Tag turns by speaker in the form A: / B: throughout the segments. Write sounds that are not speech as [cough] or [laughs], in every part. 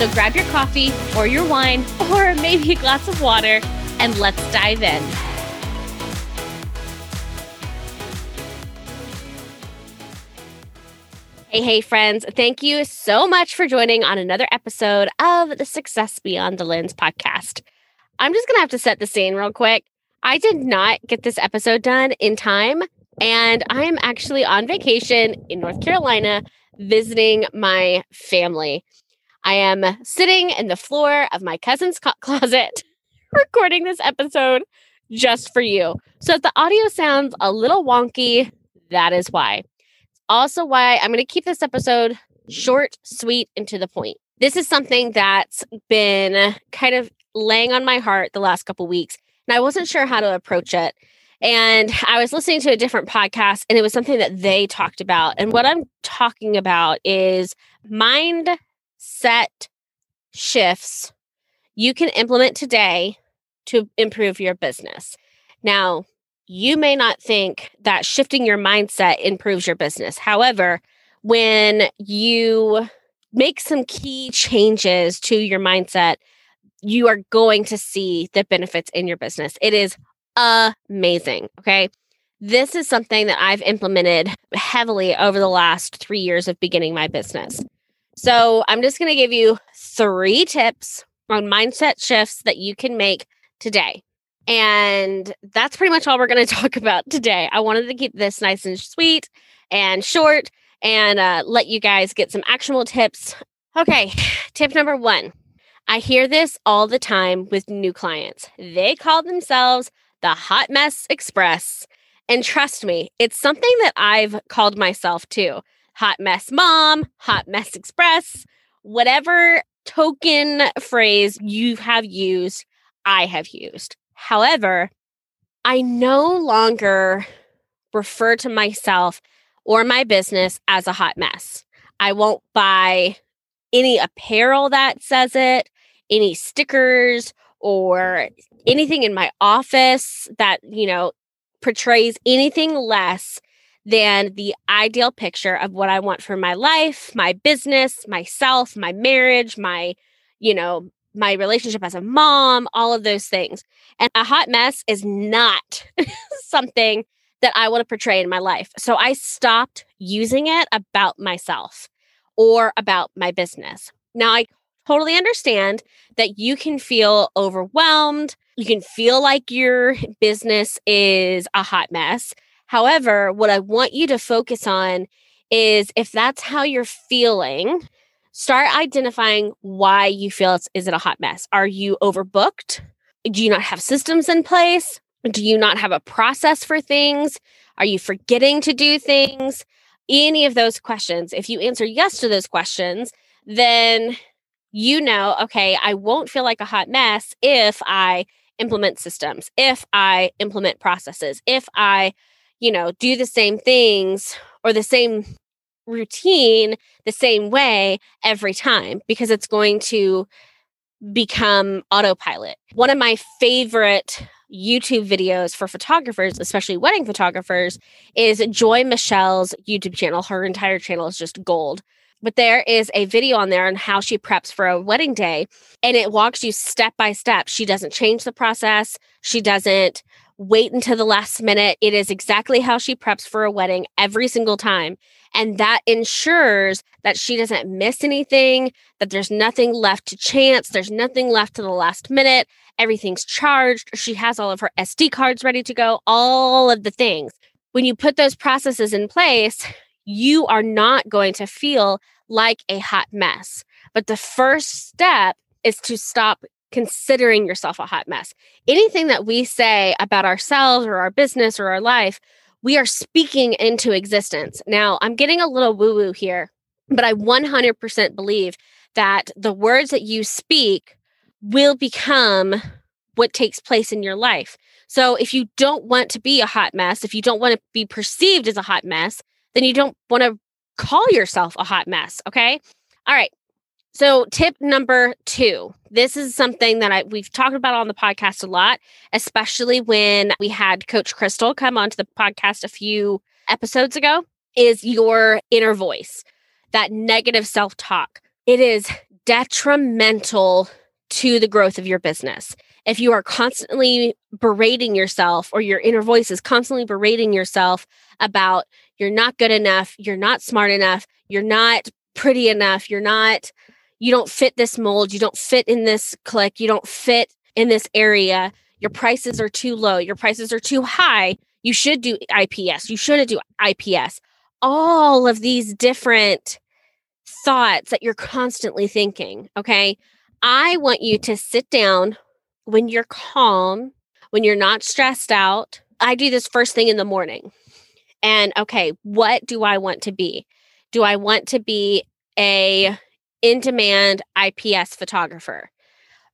A: So grab your coffee or your wine [laughs] or maybe a glass of water and let's dive in. Hey, hey, friends. Thank you so much for joining on another episode of the Success Beyond the Lens podcast. I'm just going to have to set the scene real quick. I did not get this episode done in time, and I'm actually on vacation in North Carolina visiting my family. I am sitting in the floor of my cousin's [laughs] closet [laughs] recording this episode just for you. So if the audio sounds a little wonky, that is why. Also, why I'm going to keep this episode short, sweet, and to the point. This is something that's been kind of laying on my heart the last couple weeks, and I wasn't sure how to approach it. And I was listening to a different podcast, and it was something that they talked about. And what I'm talking about is mind set shifts you can implement today to improve your business. Now, you may not think that shifting your mindset improves your business. However, when you make some key changes to your mindset, you are going to see the benefits in your business. It is amazing. Okay. This is something that I've implemented heavily over the last three years of beginning my business. So I'm just going to give you three tips on mindset shifts that you can make today. And that's pretty much all we're going [laughs] to talk about today. I wanted to keep this nice and sweet and short and uh, let you guys get some actionable tips. Okay, [sighs] tip number one I hear this all the time with new clients. They call themselves the Hot Mess Express. And trust me, it's something that I've called myself too. Hot Mess Mom, Hot Mess Express, whatever token phrase you have used, I have used. However, I no longer refer to myself or my business as a hot mess. I won't buy any apparel that says it, any stickers, or anything in my office that, you know, portrays anything less than the ideal picture of what I want for my life, my business, myself, my marriage, my, you know, my relationship as a mom, all of those things. And a hot mess is not [laughs] something that I want to portray in my life. So I stopped using it about myself or about my business. Now, I totally understand that you can feel overwhelmed. You can feel like your business is a hot mess. However, what I want you to focus on is if that's how you're feeling, start identifying why you feel it's is it a hot mess? Are you overbooked? Do you not have systems in place? Do you not have a process for things? Are you forgetting to do things? Any of those questions. If you answer yes to those questions, then you know, okay, I won't feel like a hot mess if I implement systems, if I implement processes, if I you know, do the same things or the same routine the same way every time because it's going to become autopilot. One of my favorite YouTube videos for photographers, especially wedding photographers, is Joy Michelle's YouTube channel. Her entire channel is just gold. But there is a video on there on how she preps for a wedding day, and it walks you step by step. She doesn't change the process. She doesn't wait until the last minute. It is exactly how she preps for a wedding every single time. And that ensures that she doesn't miss anything, that there's nothing left to chance, there's nothing left to the last minute. Everything's charged. She has all of her SD cards ready to go, all of the things. When you put those processes in place, you are not going to feel like a hot mess. But the first step is to stop considering yourself a hot mess. Anything that we say about ourselves or our business or our life, we are speaking into existence. Now, I'm getting a little woo woo here, but I 100% believe that the words that you speak will become what takes place in your life. So if you don't want to be a hot mess, if you don't want to be perceived as a hot mess, then you don't want to call yourself a hot mess. Okay. All right. So, tip number two this is something that I, we've talked about on the podcast a lot, especially when we had Coach Crystal come onto the podcast a few episodes ago, is your inner voice, that negative self talk. It is detrimental to the growth of your business. If you are constantly berating yourself or your inner voice is constantly berating yourself about you're not good enough, you're not smart enough, you're not pretty enough, you're not you don't fit this mold, you don't fit in this clique, you don't fit in this area, your prices are too low, your prices are too high, you should do IPS, you shouldn't do IPS. All of these different thoughts that you're constantly thinking, okay? I want you to sit down when you're calm, when you're not stressed out. I do this first thing in the morning. And okay, what do I want to be? Do I want to be a in demand IPS photographer.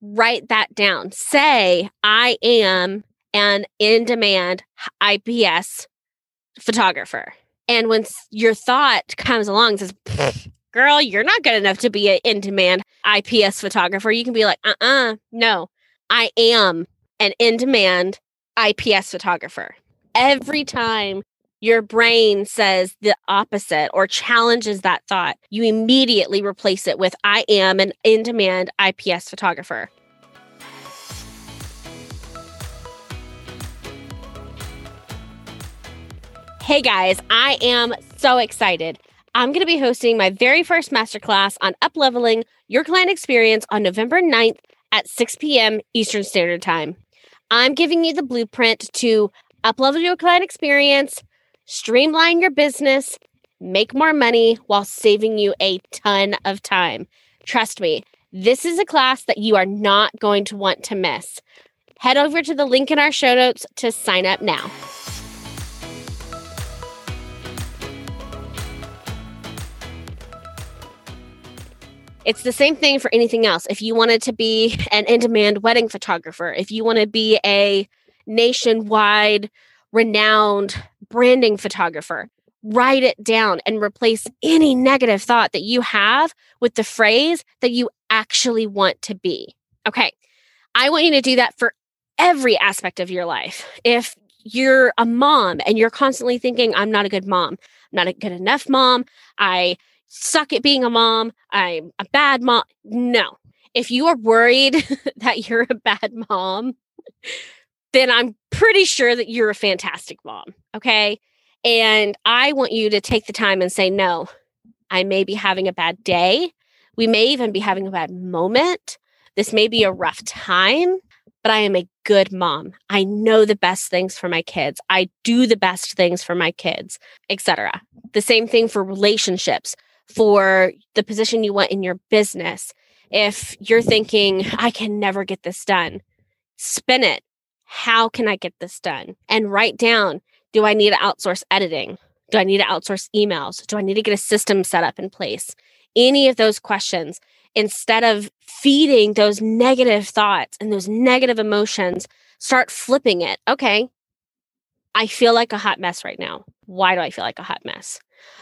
A: Write that down. Say, I am an in demand IPS photographer. And when your thought comes along says, girl, you're not good enough to be an in demand IPS photographer, you can be like, uh uh-uh, uh, no, I am an in demand IPS photographer. Every time your brain says the opposite or challenges that thought, you immediately replace it with I am an in demand IPS photographer. Hey guys, I am so excited. I'm going to be hosting my very first masterclass on upleveling your client experience on November 9th at 6 p.m. Eastern Standard Time. I'm giving you the blueprint to uplevel your client experience, streamline your business, make more money while saving you a ton of time. Trust me, this is a class that you are not going to want to miss. Head over to the link in our show notes to sign up now. It's the same thing for anything else. If you wanted to be an in demand wedding photographer, if you want to be a nationwide renowned branding photographer. Write it down and replace any negative thought that you have with the phrase that you actually want to be. Okay. I want you to do that for every aspect of your life. If you're a mom and you're constantly thinking, I'm not a good mom, I'm not a good enough mom, I suck at being a mom, I'm a bad mom. No. If you are worried [laughs] that you're a bad mom, then I'm pretty sure that you're a fantastic mom. Okay. And I want you to take the time and say, no, I may be having a bad day. We may even be having a bad moment. This may be a rough time, but I am a good mom. I know the best things for my kids. I do the best things for my kids, etc. The same thing for relationships, for the position you want in your business. If you're thinking, I can never get this done, spin it how can I get this done? And write down do I need to outsource editing? Do I need to outsource emails? Do I need to get a system set up in place? Any of those questions, instead of feeding those negative thoughts and those negative emotions, start flipping it. Okay, I feel like a hot mess right now. Why do I feel like a hot mess?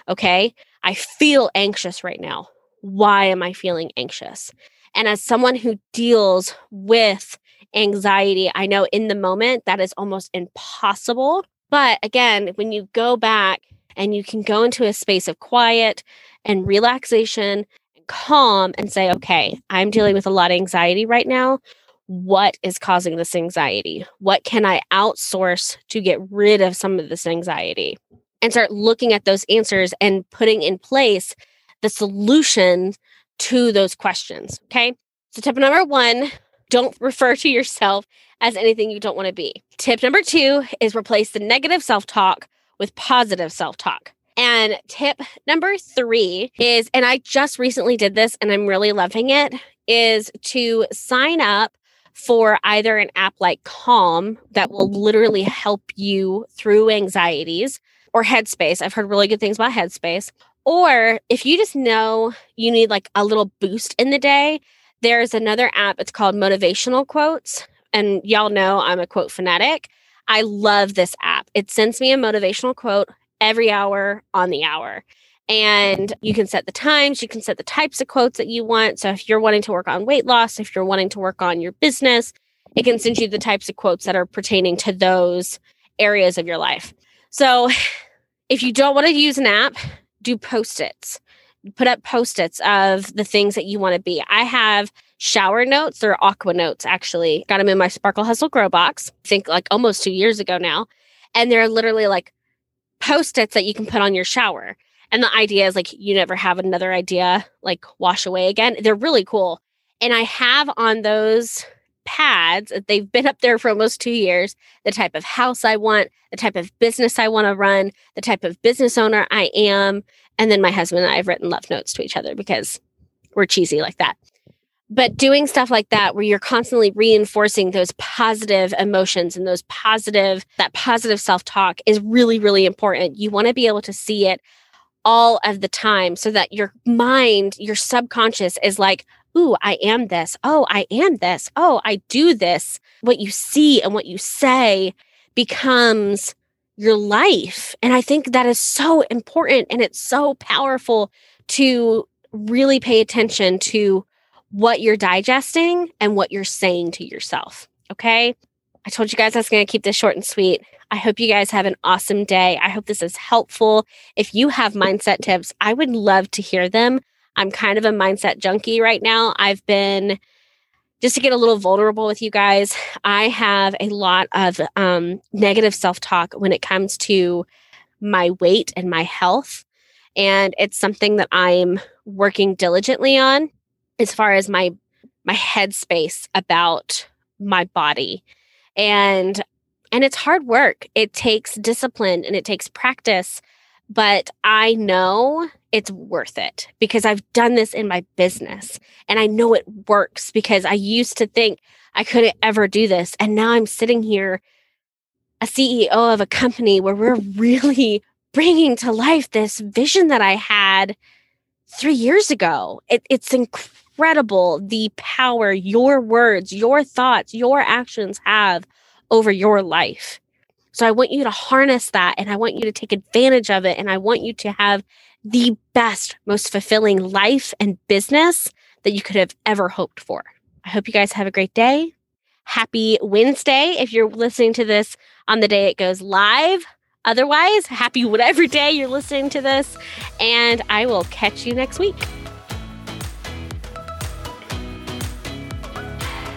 A: Okay, I feel anxious right now. Why am I feeling anxious? And as someone who deals with anxiety. I know in the moment that is almost impossible. But again, when you go back and you can go into a space of quiet and relaxation and calm and say, okay, I'm dealing with a lot of anxiety right now. What is causing this anxiety? What can I outsource to get rid of some of this anxiety? And start looking at those answers and putting in place the solution to those questions. Okay. So, tip number one don't refer to yourself as anything you don't want to be. Tip number two is replace the negative self talk with positive self talk. And tip number three is, and I just recently did this and I'm really loving it, is to sign up for either an app like Calm that will literally help you through anxieties or Headspace. I've heard really good things about Headspace. Or if you just know you need like a little boost in the day, There's another app, it's called Motivational Quotes. And y'all know I'm a quote fanatic. I love this app. It sends me a motivational quote every hour on the hour. And you can set the times, you can set the types of quotes that you want. So if you're wanting to work on weight loss, if you're wanting to work on your business, it can send you the types of quotes that are pertaining to those areas of your life. So [sighs] if you don't want to use an app, do post its. Put up post its of the things that you want to be. I have shower notes, they're aqua notes actually. Got them in my Sparkle Hustle Grow box, I think like almost two years ago now. And they're literally like post its that you can put on your shower. And the idea is like you never have another idea like wash away again. They're really cool. And I have on those pads, that they've been up there for almost two years, the type of house I want, the type of business I want to run, the type of business owner I am. And then my husband and I have written love notes to each other because we're cheesy like that. But doing stuff like that, where you're constantly reinforcing those positive emotions and those positive, that positive self talk is really, really important. You want to be able to see it all of the time so that your mind, your subconscious is like, ooh, I am this. Oh, I am this. Oh, I do this. What you see and what you say becomes your life. And I think that is so important and it's so powerful to really pay attention to what you're digesting and what you're saying to yourself. Okay. I told you guys I was going to keep this short and sweet. I hope you guys have an awesome day. I hope this is helpful. If you have mindset tips, I would love to hear them. I'm kind of a mindset junkie right now. I've been just to get a little vulnerable with you guys, I have a lot of um, negative self talk when it comes to my weight and my health. And it's something that I'm working diligently on as far as my my headspace about my body and and it's hard work it takes discipline and it takes practice but i know it's worth it because I've done this in my business and I know it works because I used to think I couldn't ever do this. And now I'm sitting here, a CEO of a company where we're really [laughs] bringing to life this vision that I had three years ago. It, it's incredible the power your words, your thoughts, your actions have over your life. So I want you to harness that and I want you to take advantage of it. And I want you to have the best, most fulfilling life and business that you could have ever hoped for. I hope you guys have a great day. Happy Wednesday if you're listening to this on the day it goes live. Otherwise, happy whatever [laughs] day you're listening to this. And I will catch you next week.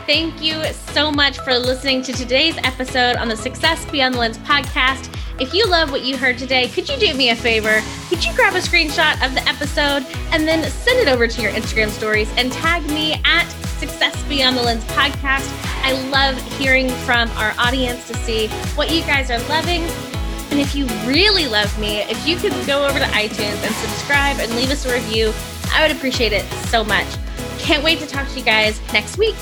A: Thank you so much for listening to today's episode on the Success Beyond the Lens podcast. If you love what you heard today, could you do me a favor? Could you grab a screenshot of the episode and then send it over to your Instagram stories and tag me at Success Beyond the Lens podcast? I love hearing from our audience to see what you guys are loving. And if you really love me, if you could go over to iTunes and subscribe and leave us a review, I would appreciate it so much. Can't wait to talk to you guys next week.